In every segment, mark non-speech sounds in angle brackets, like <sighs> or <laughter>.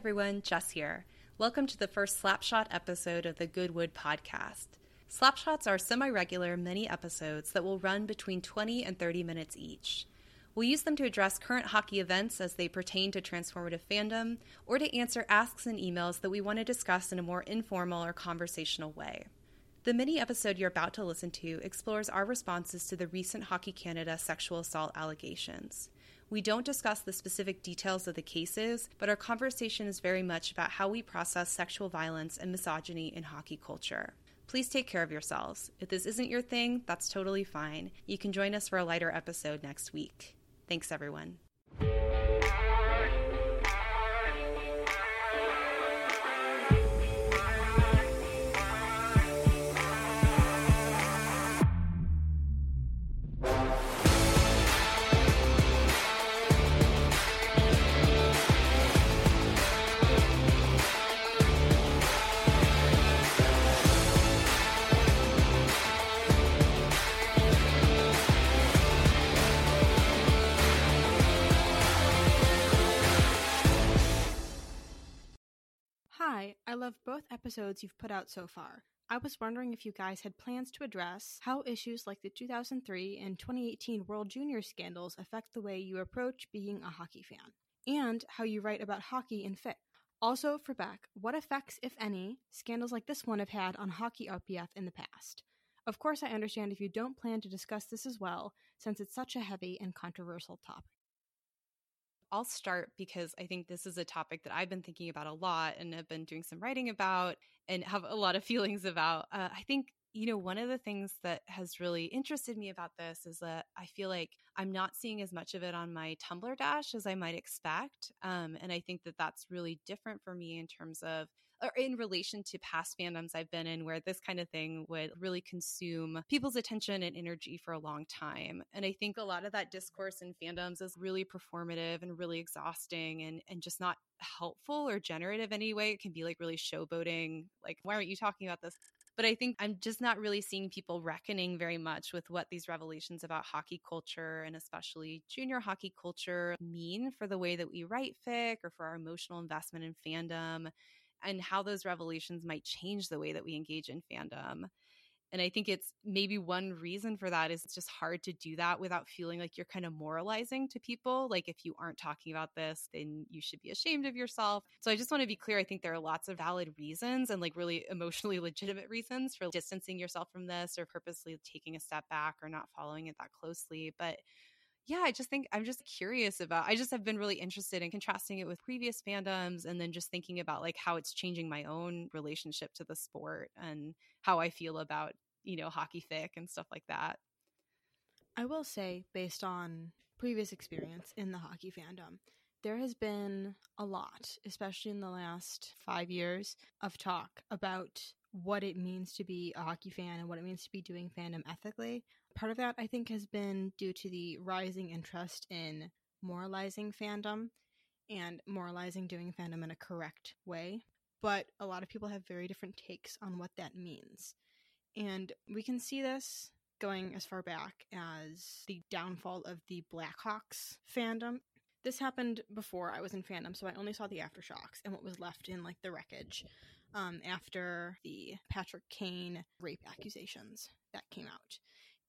everyone, Jess here. Welcome to the first Slapshot episode of the Goodwood podcast. Slapshots are semi regular mini episodes that will run between 20 and 30 minutes each. We'll use them to address current hockey events as they pertain to transformative fandom or to answer asks and emails that we want to discuss in a more informal or conversational way. The mini episode you're about to listen to explores our responses to the recent Hockey Canada sexual assault allegations. We don't discuss the specific details of the cases, but our conversation is very much about how we process sexual violence and misogyny in hockey culture. Please take care of yourselves. If this isn't your thing, that's totally fine. You can join us for a lighter episode next week. Thanks, everyone. Love both episodes you've put out so far. I was wondering if you guys had plans to address how issues like the 2003 and 2018 World Junior scandals affect the way you approach being a hockey fan, and how you write about hockey in fic. Also, for Beck, what effects, if any, scandals like this one have had on hockey RPF in the past? Of course, I understand if you don't plan to discuss this as well, since it's such a heavy and controversial topic. I'll start because I think this is a topic that I've been thinking about a lot and have been doing some writing about and have a lot of <laughs> feelings about. Uh, I think, you know, one of the things that has really interested me about this is that I feel like I'm not seeing as much of it on my Tumblr dash as I might expect. Um, and I think that that's really different for me in terms of or in relation to past fandoms I've been in where this kind of thing would really consume people's attention and energy for a long time. And I think a lot of that discourse in fandoms is really performative and really exhausting and, and just not helpful or generative anyway. It can be like really showboating, like, why aren't you talking about this? But I think I'm just not really seeing people reckoning very much with what these revelations about hockey culture and especially junior hockey culture mean for the way that we write fic or for our emotional investment in fandom and how those revelations might change the way that we engage in fandom. And I think it's maybe one reason for that is it's just hard to do that without feeling like you're kind of moralizing to people. Like, if you aren't talking about this, then you should be ashamed of yourself. So, I just want to be clear. I think there are lots of valid reasons and like really emotionally <laughs> legitimate reasons for distancing yourself from this or purposely taking a step back or not following it that closely. But yeah, I just think I'm just curious about. I just have been really interested in contrasting it with previous fandoms and then just thinking about like how it's changing my own relationship to the sport and how I feel about, you know, hockey fic and stuff like that. I will say, based on previous experience in the hockey fandom, there has been a lot, especially in the last five years, of talk about what it means to be a hockey fan and what it means to be doing fandom ethically. Part of that, I think, has been due to the rising interest in moralizing fandom and moralizing doing fandom in a correct way. But a lot of people have very different takes on what that means. And we can see this going as far back as the downfall of the Blackhawks fandom. This happened before I was in fandom, so I only saw the aftershocks and what was left in like the wreckage um, after the Patrick Kane rape accusations that came out.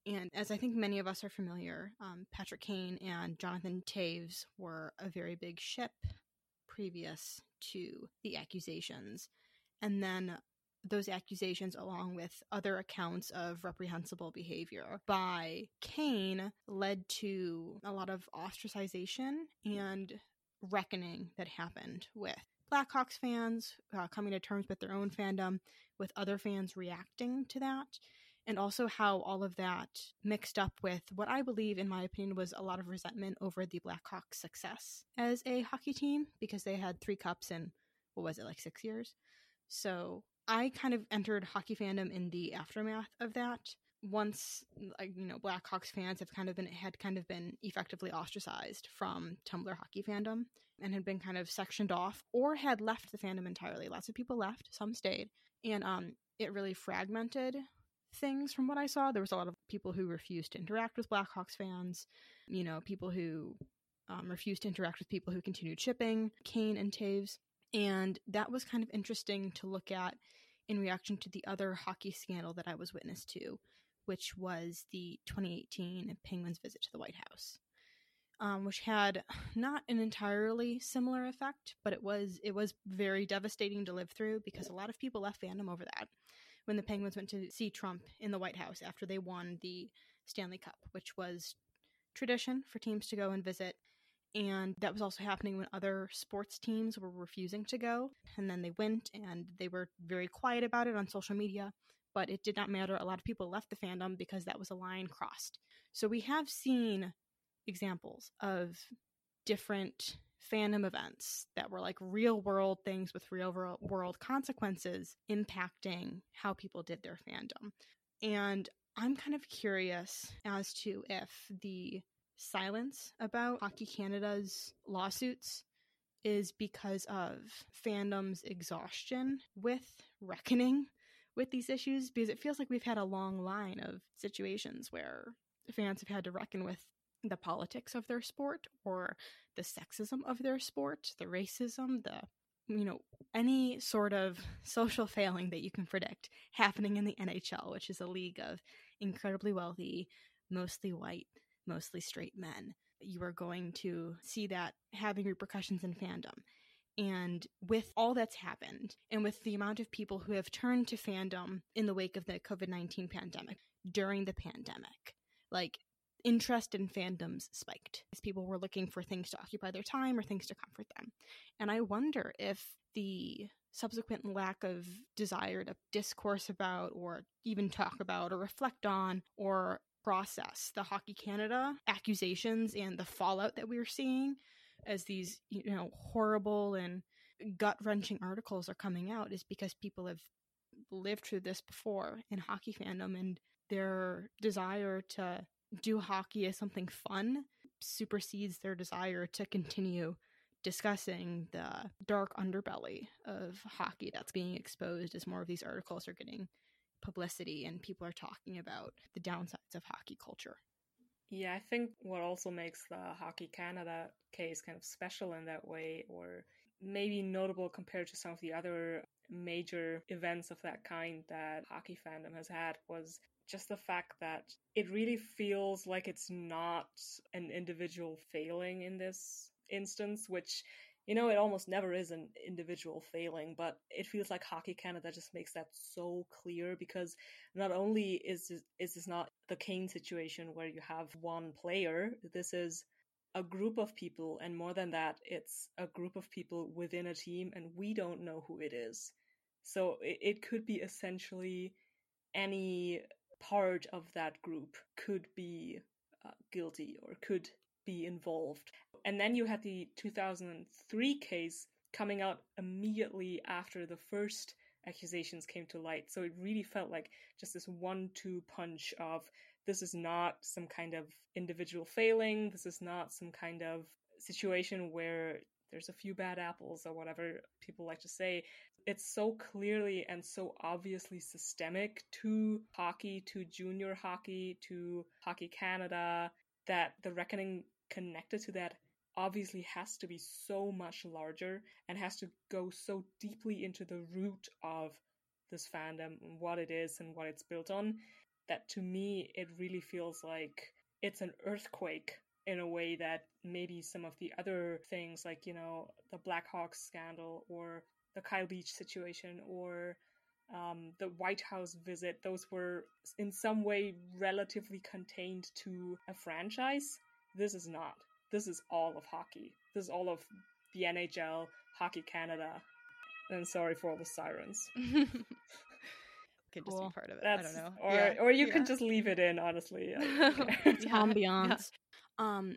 And as I think many of us are familiar, um, Patrick Kane and Jonathan Toews were a very big ship previous to the accusations. And then those accusations, along with other accounts of reprehensible behavior by Kane, led to a lot of ostracization and reckoning that happened with Blackhawks fans uh, coming to terms with their own fandom, with other fans reacting to that, and also how all of that mixed up with what I believe, in my opinion, was a lot of resentment over the Blackhawks' success as a hockey team because they had three cups in, what was it, like six years? So I kind of entered hockey fandom in the aftermath of that. Once, like you know, Blackhawks fans have kind of been had kind of been effectively ostracized from Tumblr hockey fandom and had been kind of sectioned off or had left the fandom entirely. Lots of people left, some stayed, and um, it really fragmented things from what I saw. There was a lot of people who refused to interact with Blackhawks fans, you know, people who um, refused to interact with people who continued shipping Kane and Toews. And that was kind of interesting to look at in reaction to the other hockey scandal that I was witness to, which was the 2018 Penguins visit to the White House. Um, which had not an entirely similar effect, but it was it was very devastating to live through because a lot of people left fandom over that when the Penguins went to see Trump in the White House after they won the Stanley Cup, which was tradition for teams to go and visit. And that was also happening when other sports teams were refusing to go. And then they went and they were very quiet about it on social media. But it did not matter. A lot of people left the fandom because that was a line crossed. So we have seen examples of different fandom events that were like real world things with real world consequences impacting how people did their fandom. And I'm kind of curious as to if the silence about Hockey Canada's lawsuits is because of fandom's exhaustion with reckoning with these issues because it feels like we've had a long line of situations where fans have had to reckon with the politics of their sport or the sexism of their sport, the racism, the you know, any sort of <laughs> social failing that you can predict happening in the NHL, which is a league of incredibly wealthy, mostly white, mostly straight men. You are going to see that having repercussions in fandom. And with all that's happened, and with the amount of people who have turned to fandom in the wake of the COVID 19 pandemic, during the pandemic, like interest in fandoms spiked as people were looking for things to occupy their time or things to comfort them. And I wonder if the subsequent lack of desire to discourse about or even talk about or reflect on or process the Hockey Canada accusations and the fallout that we're seeing as these, you know, horrible and gut wrenching articles are coming out is because people have lived through this before in hockey fandom and their desire to do hockey as something fun supersedes their desire to continue discussing the dark underbelly of hockey that's being exposed as more of these articles are getting publicity and people are talking about the downsides of hockey culture. Yeah, I think what also makes the Hockey Canada case kind of special in that way, or maybe notable compared to some of the other major events of that kind that hockey fandom has had, was just the fact that it really feels like it's not an individual failing in this instance, which you know, it almost never is an individual failing, but it feels like Hockey Canada just makes that so clear because not only is this, is this not the Kane situation where you have one player, this is a group of people, and more than that, it's a group of people within a team, and we don't know who it is. So it, it could be essentially any part of that group could be uh, guilty or could be involved. And then you had the 2003 case coming out immediately after the first accusations came to light. So it really felt like just this one two punch of this is not some kind of individual failing, this is not some kind of situation where there's a few bad apples or whatever people like to say it's so clearly and so obviously systemic to hockey, to junior hockey, to Hockey Canada, that the reckoning connected to that obviously has to be so much larger and has to go so deeply into the root of this fandom and what it is and what it's built on that to me it really feels like it's an earthquake in a way that maybe some of the other things like you know the blackhawks scandal or the Kyle Beach situation or um, the White House visit, those were in some way relatively contained to a franchise. This is not. This is all of hockey. This is all of the NHL, Hockey Canada. And sorry for all the sirens. could just be part of it. That's, I don't know. Or yeah. or you yeah. could just leave it in, honestly. it's <laughs> yeah. ambiance. Um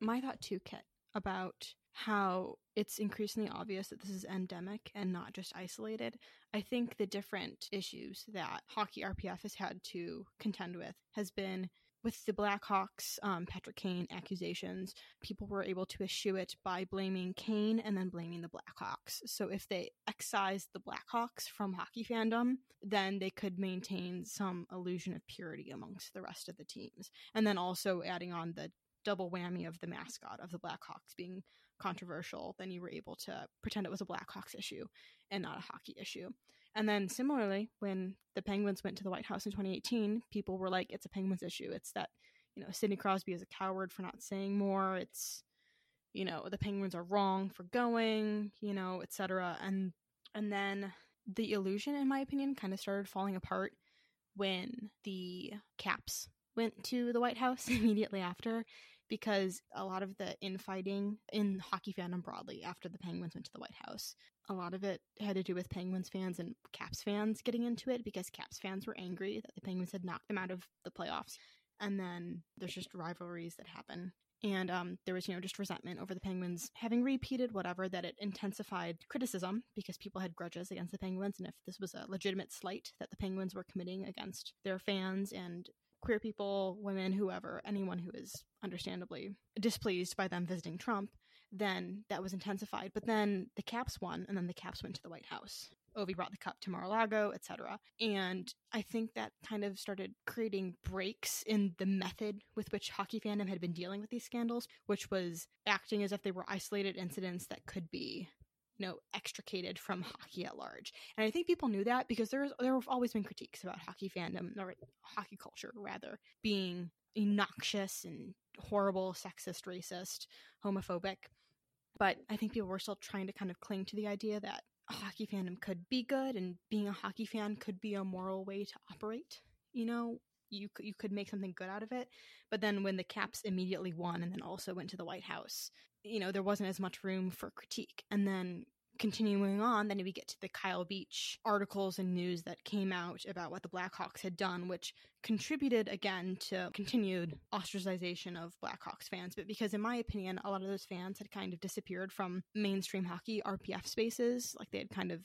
my thought too, Kit, about how it's increasingly obvious that this is endemic and not just isolated. I think the different issues that Hockey RPF has had to contend with has been with the Blackhawks, um, Patrick Kane accusations, people were able to eschew it by blaming Kane and then blaming the Blackhawks. So if they excised the Blackhawks from hockey fandom, then they could maintain some illusion of purity amongst the rest of the teams. And then also adding on the double whammy of the mascot of the Blackhawks being controversial, then you were able to pretend it was a Blackhawks issue and not a hockey issue. And then similarly, when the Penguins went to the White House in 2018, people were like, it's a Penguins issue. It's that, you know, Sidney Crosby is a coward for not saying more. It's, you know, the Penguins are wrong for going, you know, etc. And and then the illusion, in my opinion, kind of started falling apart when the Caps went to the White House <laughs> immediately after because a lot of the infighting in hockey fandom broadly after the Penguins went to the White House, a lot of it had to do with Penguins fans and Caps fans getting into it because Caps fans were angry that the Penguins had knocked them out of the playoffs. And then there's just rivalries that happen. And um, there was, you know, just resentment over the Penguins having repeated whatever that it intensified criticism because people had grudges against the Penguins. And if this was a legitimate slight that the Penguins were committing against their fans and queer people, women, whoever, anyone who is understandably displeased by them visiting Trump, then that was intensified. But then the Caps won, and then the Caps went to the White House. Ovi brought the cup to Mar-a-Lago, etc. And I think that kind of started creating breaks in the method with which hockey fandom had been dealing with these scandals, which was acting as if they were isolated incidents that could be you know extricated from <laughs> hockey at large. And i think people knew that because there's there have always been critiques about hockey fandom or hockey culture rather being noxious and horrible sexist racist homophobic. But i think people were still trying to kind of cling to the idea that hockey fandom could be good and being a hockey fan could be a moral way to operate. You know you you could make something good out of it. But then when the caps immediately won and then also went to the white house you know, there wasn't as much room for critique. And then continuing on, then we get to the Kyle Beach articles and news that came out about what the Blackhawks had done, which contributed again to continued ostracization of Blackhawks fans. But because, in my opinion, a lot of those fans had kind of disappeared from mainstream hockey RPF spaces, like they had kind of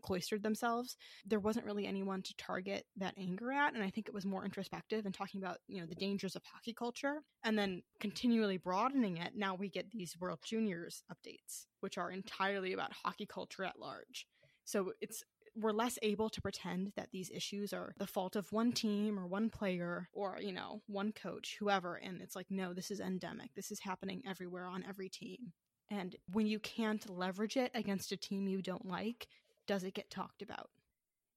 cloistered themselves, there wasn't really anyone to target that anger at. And I think it was more introspective and talking about, you know, the dangers of hockey culture and then continually broadening it. Now we get these World Juniors updates, which are entirely about hockey culture at large. So it's we're less able to pretend that these issues are the fault of one team or one player or you know one coach whoever and it's like no this is endemic this is happening everywhere on every team and when you can't leverage it against a team you don't like does it get talked about?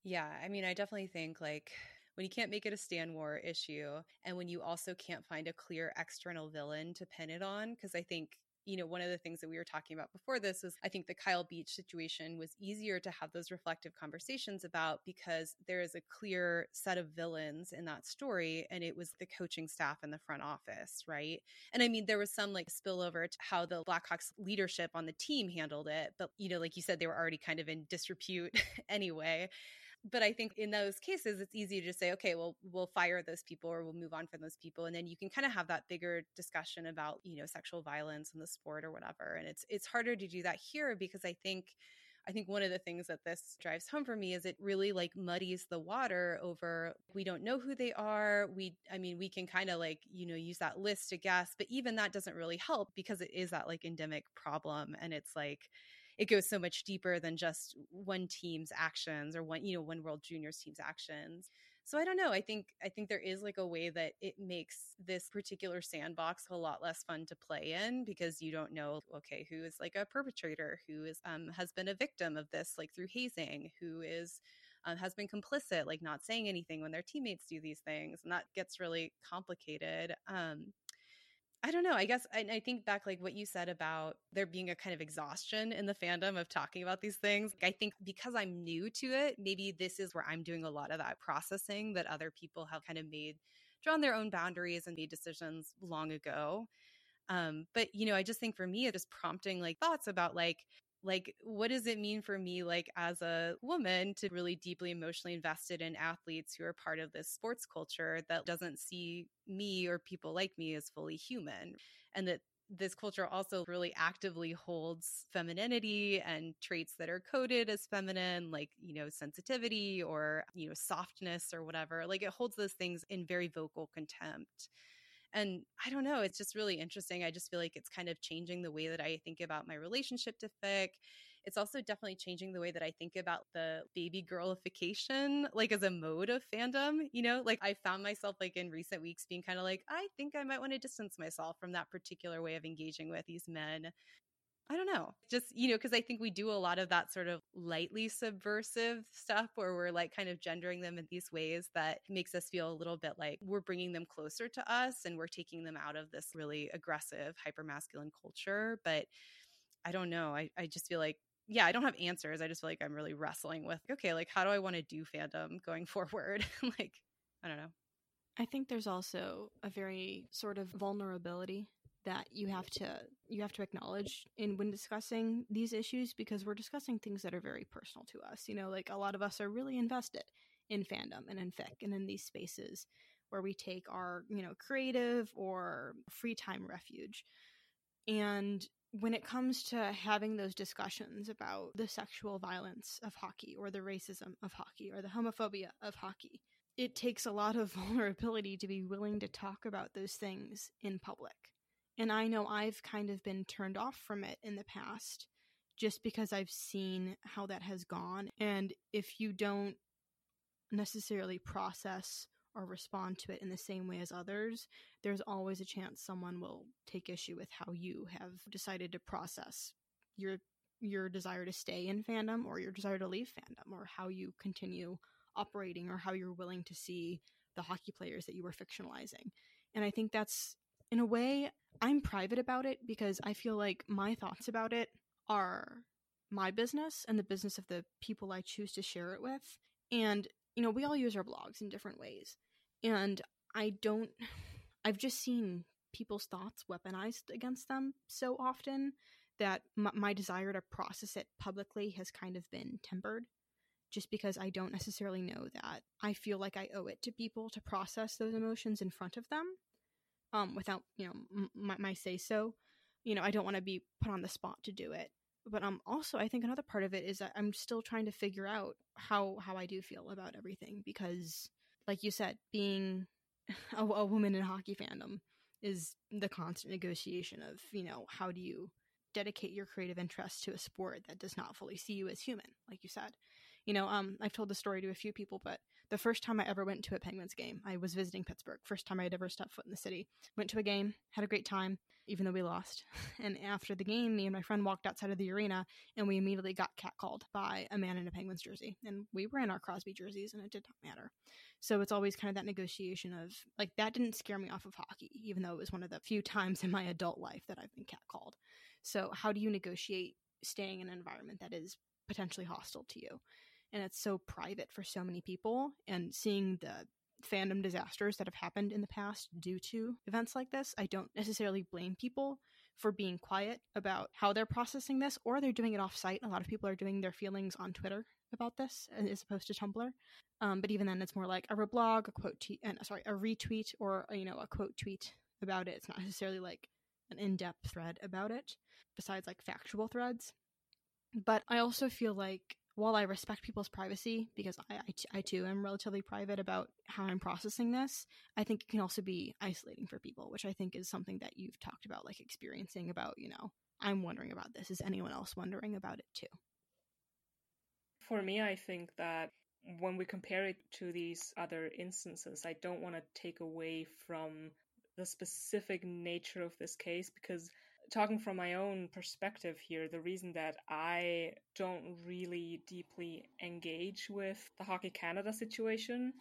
Yeah, I mean, I definitely think like when you can't make it a Stan War issue and when you also can't find a clear external villain to pin it on, because I think you know, one of the things that we were talking about before this was I think the Kyle Beach situation was easier to have those reflective conversations about because there is a clear set of villains in that story and it was the coaching staff and the front office, right? And I mean, there was some like spillover to how the Blackhawks leadership on the team handled it, but you know, like you said, they were already kind of in disrepute <laughs> anyway but I think in those cases, it's easy to just say, okay, well, we'll fire those people or we'll move on from those people, and then you can kind of have that bigger discussion about you know sexual violence in the sport or whatever. And it's it's harder to do that here because I think. I think one of the things that this drives home for me is it really like muddies the water over we don't know who they are. We I mean we can kind of like, you know, use that list to guess, but even that doesn't really help because it is that like endemic problem and it's like it goes so much deeper than just one team's actions or one you know one world juniors team's actions. So i don't know i think i think there is like a way that it makes this particular sandbox a lot less fun to play in because you don't know okay who is like a perpetrator who is um has been a victim of this like through hazing who is um, has been complicit like not saying anything when their teammates do these things and that gets really complicated. Um I don't know. I guess I, I, think back like what you said about there being a kind of exhaustion in the fandom of talking about these things. I think because I'm new to it, maybe this is where I'm doing a lot of that processing that other people have kind of made, drawn their own boundaries and made decisions long ago. Um, but you know, I just think for me, it's prompting like thoughts about like like what does it mean for me like as a woman to really deeply emotionally invested in athletes who are part of this sports culture that doesn't see me or people like me as fully human? And that this culture also really actively holds femininity and traits that are coded as feminine like you know sensitivity or you know softness or whatever. Like it holds those things in very vocal contempt and I don't know, it's just really interesting. I just feel like it's kind of changing the way that I think about my relationship to fic. It's also definitely changing the way that I think about the baby girlification, like as a mode of fandom. You know, like I found myself like in recent weeks being kind of like, I think I might want to distance myself from that particular way of engaging with these men I don't know. Just, you know, because I think we do a lot of that sort of lightly subversive stuff where we're like kind of gendering them in these ways that makes us feel a little bit like we're bringing them closer to us and we're taking them out of this really aggressive, hyper masculine culture. But I don't know. I, I just feel like yeah, I don't have answers. I just feel like I'm really wrestling with okay, like how do I want to do fandom going <laughs> forward? like, I don't know. I think there's also a very sort of vulnerability that you have to you have to acknowledge in when discussing these issues because we're discussing things that are very personal to us. You know, like a lot of us are really invested in fandom and in fic and in these spaces where we take our, you know, creative or free time refuge. And when it comes to having those discussions about the sexual violence of hockey or the racism of hockey or the homophobia of hockey, it takes a lot of <laughs> vulnerability to be willing to talk about those things in public. And I know I've kind of been turned off from it in the past just because I've seen how that has gone. And if you don't necessarily process or respond to it in the same way as others, there's always a chance someone will take issue with how you have decided to process your your desire to stay in fandom or your desire to leave fandom or how you continue operating or how you're willing to see the hockey players that you were fictionalizing. And I think that's in a way I'm private about it because I feel like my thoughts about it are my business and the business of the people I choose to share it with. And, you know, we all use our blogs in different ways. And I don't, <sighs> I've just seen people's thoughts weaponized against them so often that m- my desire to process it publicly has kind of been tempered just because I don't necessarily know that I feel like I owe it to people to process those emotions in front of them um, without you know my, my say so. You know, I don't want to be put on the spot to do it. But um, also, I think another part of it is that I'm still trying to figure out how how I do feel about everything because, like you said, being <laughs> a, a woman in hockey fandom is the constant negotiation of you know how do you dedicate your creative interests to a sport that does not fully see you as human, like you said. You know, um, I've told the story to a few people, but the first time I ever went to a Penguins game, I was visiting Pittsburgh. First time I had ever stepped foot in the city. Went to a game, had a great time, even though we lost. <laughs> And after the game, me and my friend walked outside of the arena, and we immediately got catcalled by a man in a Penguins jersey. And we were in our Crosby jerseys, and it did not matter. So it's always kind of that negotiation of like that didn't scare me off of hockey, even though it was one of the few <laughs> times in my adult life that I've been catcalled. So how do you negotiate staying in an environment that is potentially hostile to you? And it's so private for so many people and seeing the fandom disasters that have happened in the past due to events like this i don't necessarily blame people for being quiet about how they're processing this or they're doing it off site a lot of people are doing their feelings on twitter about this as opposed to tumblr. Um, but even then it's more like a reblog a quote and sorry a retweet or you know a quote tweet about it. It's not necessarily like an in-depth thread about it besides like factual threads. But i also feel like while I respect people's privacy, because I, I, I, too am relatively private about how I'm processing this, I think it can also be isolating for people, which I think is something that you've talked about, like experiencing about, you know, I'm wondering about this. Is anyone else wondering about it too? For me, I think that when we compare it to these other instances, I don't want to take away from the specific nature of this case because talking from my own perspective here, the reason that I don't really deeply engage with the Hockey Canada situation,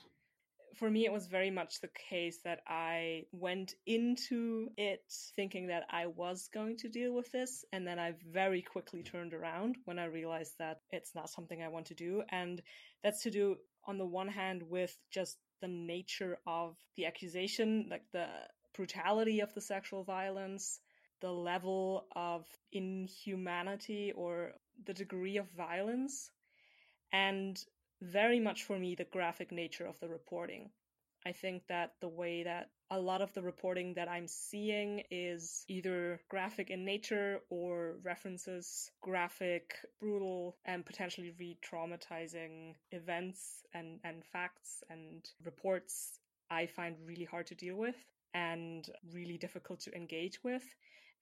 for me, it was very much the case that I went into it thinking that I was going to deal with this, and then I very quickly turned around when I realized that it's not something I want to do. And that's to do, on the one hand, with just the nature of the accusation, like the brutality of the sexual violence, the level of inhumanity or the degree of violence, and very much for me, the graphic nature of the reporting. I think that the way that a lot of the reporting that I'm seeing is either graphic in nature or references graphic, brutal, and potentially re traumatizing events and, and facts and reports I find really hard to deal with and really difficult to engage with.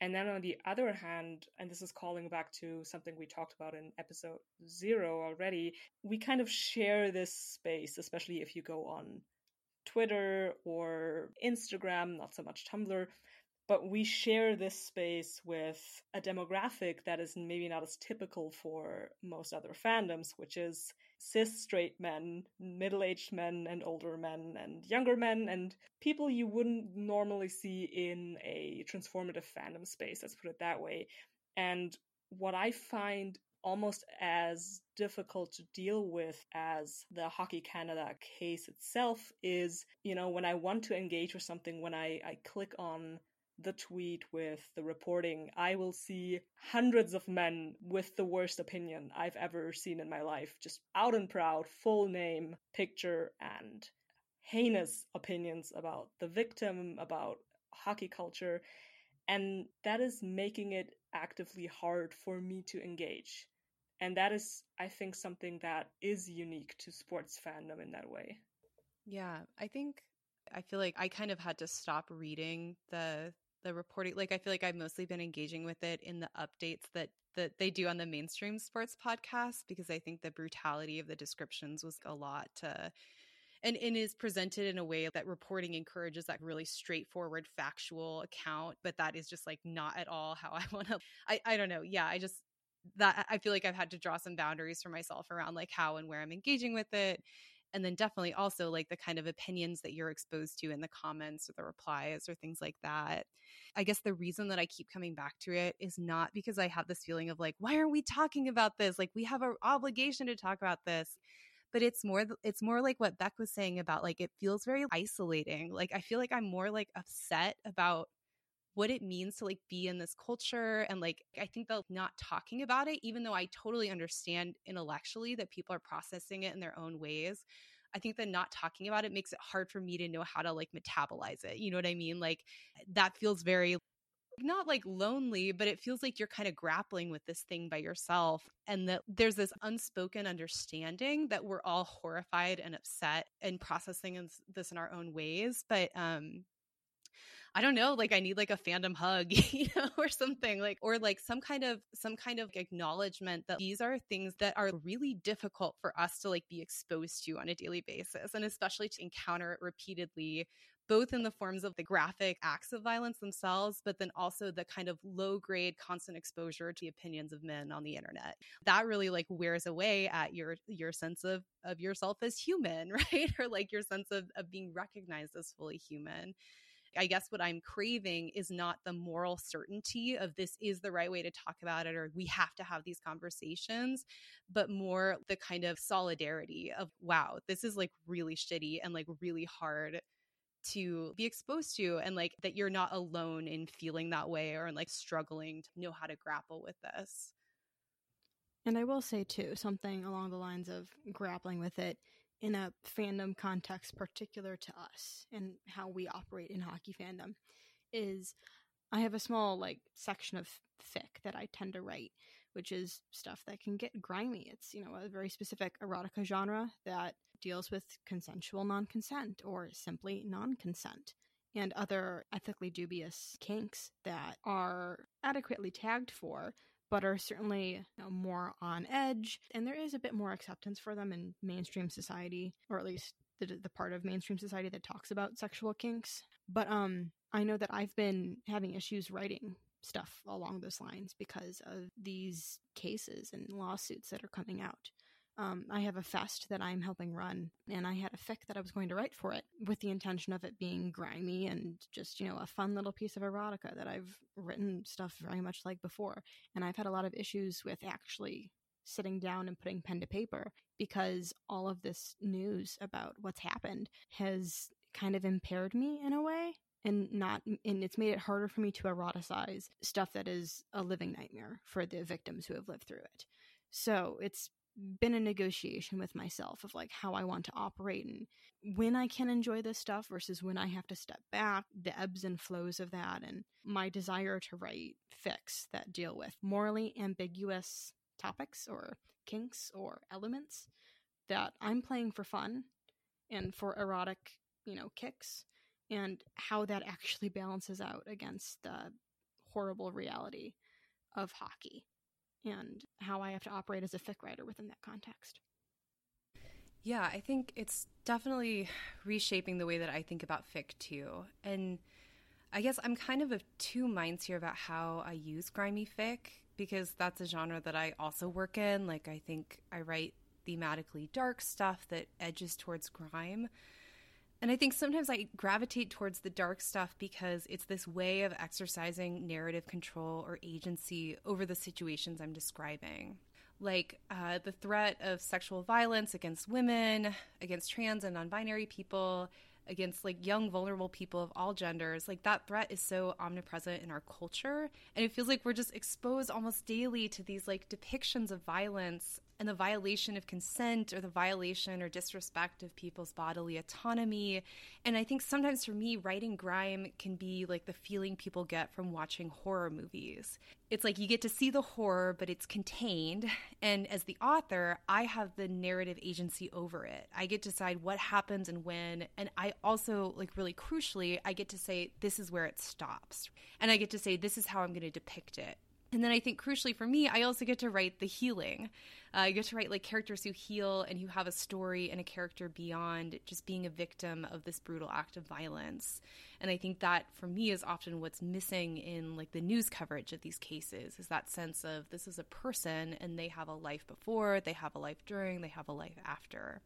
And then on the other hand, and this is calling back to something we talked about in episode zero already, we kind of share this space, especially if you go on Twitter or Instagram, not so much Tumblr. but we share this space with a demographic that is maybe not as typical for most other fandoms, which is cis straight men, middle aged men, and older men, and younger men, and people you wouldn't normally see in a transformative fandom space, let's put it that way. And what I find almost as difficult to deal with as the Hockey Canada case itself is, you know, when I want to engage with something, when I, I click on the tweet with the reporting, I will see hundreds of men with the worst opinion I've ever seen in my life, just out and proud, full name, picture, and heinous opinions about the victim, about hockey culture. And that is making it actively hard for me to engage. And that is, I think, something that is unique to sports fandom in that way. Yeah, I think I feel like I kind of had to stop reading the the reporting like i feel like i've mostly been engaging with it in the updates that that they do on the mainstream sports podcast because i think the brutality of the descriptions was a lot to and, and is presented in a way that reporting encourages that really straightforward factual account but that is just like not at all how <laughs> i want to I, I don't know yeah i just that i feel like i've had to draw some boundaries for myself around like how and where i'm engaging with it and then definitely also like the kind of opinions that you're exposed to in the comments or the replies or things like that. I guess the reason that I keep coming back to it is not because I have this feeling of like, why aren't we talking about this? Like, we have an obligation to talk about this. But it's more, it's more like what Beck was saying about like, it feels very isolating. Like, I feel like I'm more like upset about what it means to like be in this culture and like i think that not talking about it even though i totally understand intellectually that people are processing it in their own ways i think that not talking about it makes it hard for me to know how to like metabolize it you know what i mean like that feels very not like lonely, but it feels like you're kind of grappling with this thing by yourself. And that there's this unspoken understanding that we're all horrified and upset and processing this in our own ways. But um, I don't know, like I need like a fandom hug, <laughs> you know, or something like, or like some kind of, some kind of acknowledgement that these are things that are really difficult for us to like be exposed to on a daily basis. And especially to encounter it repeatedly both in the forms of the graphic acts of violence themselves, but then also the kind of low grade constant exposure to the opinions of men on the internet. That really like wears away at your your sense of of yourself as human, <laughs> right? or like your sense of, of being recognized as fully human. I guess what I'm craving is not the moral certainty of this is the right way to talk about it or we have to have these conversations, but more the kind of solidarity of, wow, this is like really shitty and like really hard to be exposed to and like that you're not alone in feeling that way or in like struggling to know how to grapple with this. And I will say too, something along the lines of grappling with it in a fandom context particular to us and how we operate in hockey fandom is I have a small like section of fic that I tend to write, which is stuff that can get grimy. It's, you know, a very specific erotica genre that deals with consensual non-consent or simply non-consent and other ethically dubious kinks that are adequately tagged for but are certainly you know, more on edge. And there is a bit more acceptance for them in mainstream society, or at least the, the part of mainstream society that talks about sexual kinks. But um, I know that I've been having issues writing stuff along those lines because of these cases and lawsuits that are coming out um, I have a fest that I'm helping run, and I had a fic that I was going to write for it with the intention of it being grimy and just, you know, a fun little piece of erotica that I've written stuff very much like before. And I've had a lot of issues with actually sitting down and putting pen to paper because all of this news about what's happened has kind of impaired me in a way and not and it's made it harder for me to eroticize stuff that is a living nightmare for the victims who have lived through it so it's been a negotiation with myself of like how I want to operate and when I can enjoy this stuff versus when I have to step back, the ebbs and flows of that, and my desire to write fics that deal with morally ambiguous topics or kinks or elements that I'm playing for fun and for erotic, you know, kicks, and how that actually balances out against the horrible reality of hockey and how I have to operate as a fic writer within that context. Yeah, I think it's definitely reshaping the way that I think about fic too. And I guess I'm kind of of two minds here about how I use grimy fic because that's a genre that I also work in. Like, I think I write thematically dark stuff that edges towards grime. And I think sometimes I gravitate towards the dark stuff because it's this way of exercising narrative control or agency over the situations I'm describing. Like uh, the threat of sexual violence against women, against trans and non binary people, against like young vulnerable people of all genders like that threat is so omnipresent in our culture and it feels like we're just exposed almost daily to these like depictions of violence and the violation of consent or the violation or disrespect of people's bodily autonomy. And I think sometimes for me, writing grime can be like the feeling people get from watching horror movies. It's like you get to see the horror, but it's contained. And as the author, I have the narrative agency over it. I get to decide what happens and when. And I also, like, really crucially, I get to say, this is where it stops. And I get to say, this is how I'm going to depict it. And then I think crucially for me, I also get to write the healing. Uh, you get to write like characters who heal and who have a story and a character beyond just being a victim of this brutal act of violence. And I think that for me is often what's missing in like the news coverage of these cases is that sense of this is a person and they have a life before, they have a life during, they have a life after.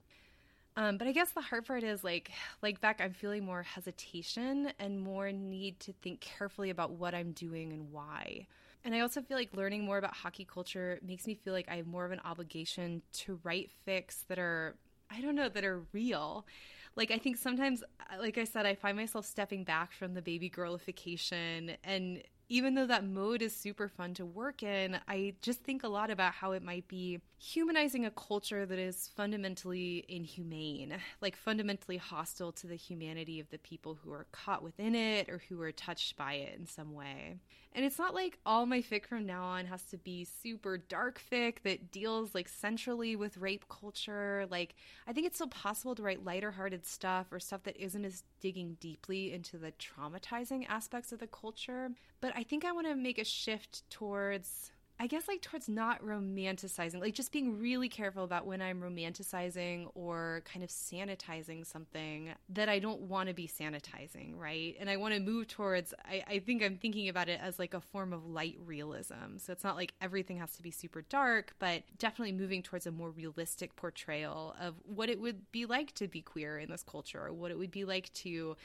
Um, but I guess the hard part is like, like Beck, I'm feeling more hesitation and more need to think carefully about what I'm doing and why. And I also feel like learning more about hockey culture makes me feel like I have more of an obligation to write fics that are, I don't know, that are real. Like, I think sometimes, uh, like I said, I find myself stepping back from the baby girlification and even though that mode is super fun to work in, I just think a lot about how it might be humanizing a culture that is fundamentally inhumane, like fundamentally hostile to the humanity of the people who are caught within it or who are touched by it in some way. And it's not like all my fic from now on has to be super dark fic that deals like centrally with rape culture. Like, I think it's still possible to write lighter hearted stuff or stuff that isn't as digging deeply into the traumatizing aspects of the culture. But I think I want to make a shift towards I guess like towards not romanticizing, like just being really careful about when I'm romanticizing or kind of sanitizing something that I don't want to be sanitizing, right? And I want to move towards, I, I think I'm thinking about it as like a form of light realism. So it's not like everything has to be super dark, but definitely moving towards a more realistic portrayal of what it would be like to be queer in this culture or what it would be like to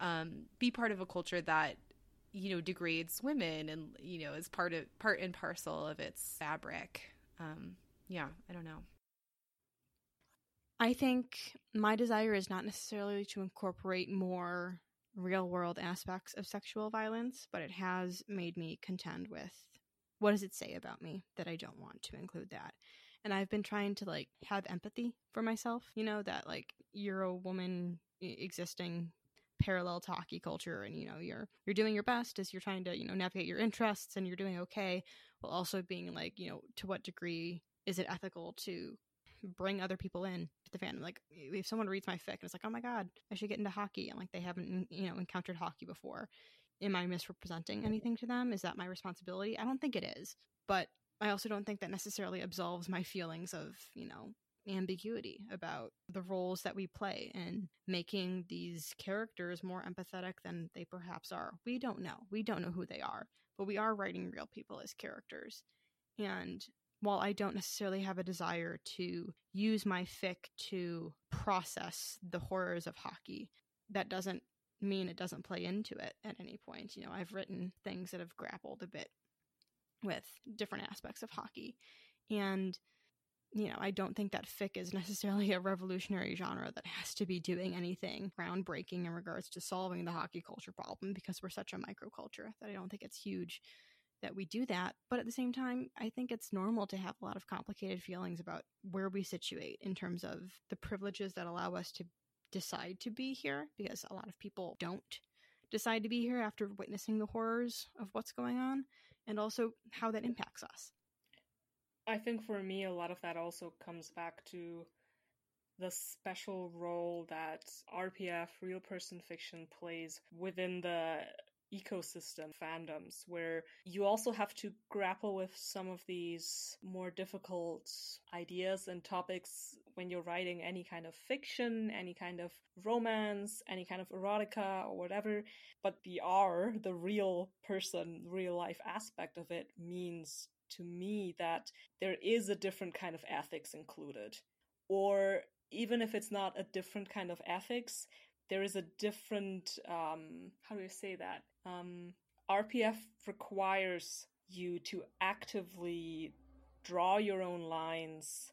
um, be part of a culture that you know degrades women and you know is part of part and parcel of its fabric. Um yeah i don't know. I think my desire is not necessarily to incorporate more real world aspects of sexual violence but it has made me contend with what does it say about me that i don't want to include that? And i've been trying to like have empathy for myself you know that like you're a woman existing parallel to hockey culture and you know you're you're doing your best as you're trying to you know navigate your interests and you're doing okay while also being like you know to what degree is it ethical to bring other people in to the fandom? Like if someone reads my fic and it's like oh my god i should get into hockey and like they haven't you know encountered hockey before am i misrepresenting anything to them? Is that my responsibility? I don't think it is but i also don't think that necessarily absolves my feelings of you know ambiguity about the roles that we play and making these characters more empathetic than they perhaps are. We don't know. We don't know who they are, but we are writing real people as characters. And while I don't necessarily have a desire to use my fic to process the horrors of hockey, that doesn't mean it doesn't play into it at any point. You know, I've written things that have grappled a bit with different aspects of hockey. And you know, I don't think that fic is necessarily a revolutionary genre that has to be doing anything groundbreaking in regards to solving the hockey culture problem because we're such a microculture that I don't think it's huge that we do that. But at the same time, I think it's normal to have a lot of complicated feelings about where we situate in terms of the privileges that allow us to decide to be here because a lot of people don't decide to be here after witnessing the horrors of what's going on and also how that impacts us. I think for me, a lot of that also comes back to the special role that RPF, real person fiction, plays within the ecosystem fandoms where you also have to grapple with some of these more difficult ideas and topics when you're writing any kind of fiction, any kind of romance, any kind of erotica or whatever. But the R, the real person, real life aspect of it means to me that there is a different kind of ethics included. Or even if it's not a different kind of ethics, there is a different um, how do you say that? Um, RPF requires you to actively draw your own lines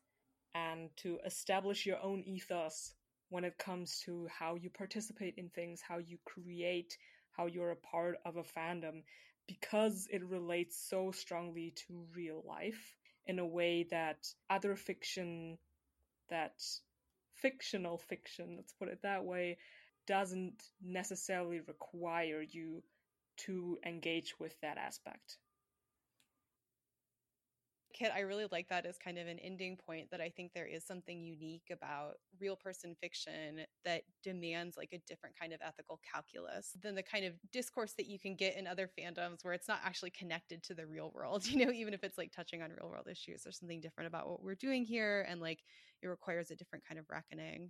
and to establish your own ethos when it comes to how you participate in things, how you create, how you're a part of a fandom, because it relates so strongly to real life in a way that other fiction, that fictional fiction, let's put it that way, doesn't necessarily require you to engage with that aspect. Kit, I really like that as kind of an ending point that I think there is something unique about real person fiction that demands like a different kind of ethical calculus than the kind of discourse that you can get in other fandoms where it's not actually connected to the real world. <laughs> You know, even if it's like touching on real world issues, there's something different about what we're doing here and like it requires a different kind of reckoning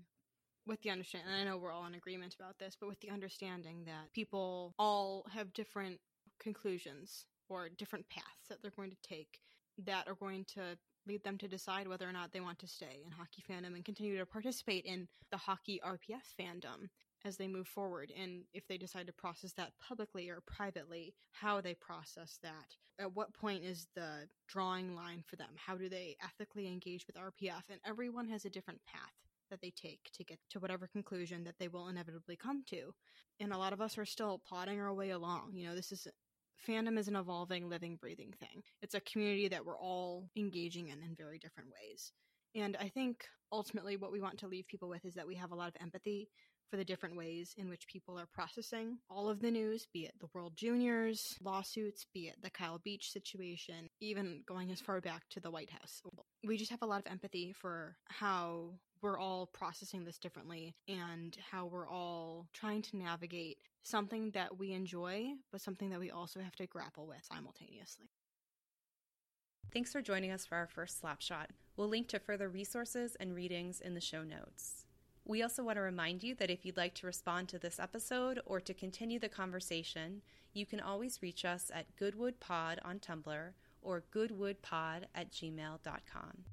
with the understanding, I know we're all in agreement about this, but with the understanding that people all have different conclusions or different paths that they're going to take that are going to lead them to decide whether or not they want to stay in hockey fandom and continue to participate in the hockey RPF fandom as they move forward and if they decide to process that publicly or privately how they process that at what point is the drawing line for them how do they ethically engage with rpf and everyone has a different path that they take to get to whatever conclusion that they will inevitably come to. And a lot of us are still plodding our way along. You know, this is fandom is an evolving, living, breathing thing. It's a community that we're all engaging in in very different ways. And I think ultimately what we want to leave people with is that we have a lot of empathy for the different ways in which people are processing all of the news, be it the World Juniors lawsuits, be it the Kyle Beach situation, even going as far back to the White House. We just have a lot of empathy for how we're all processing this differently and how we're all trying to navigate something that we enjoy, but something that we also have to grapple with simultaneously. Thanks for joining us for our first Slapshot. We'll link to further resources and readings in the show notes. We also want to remind you that if you'd like to respond to this episode or to continue the conversation, you can always reach us at goodwoodpod on Tumblr or goodwoodpod at gmail.com.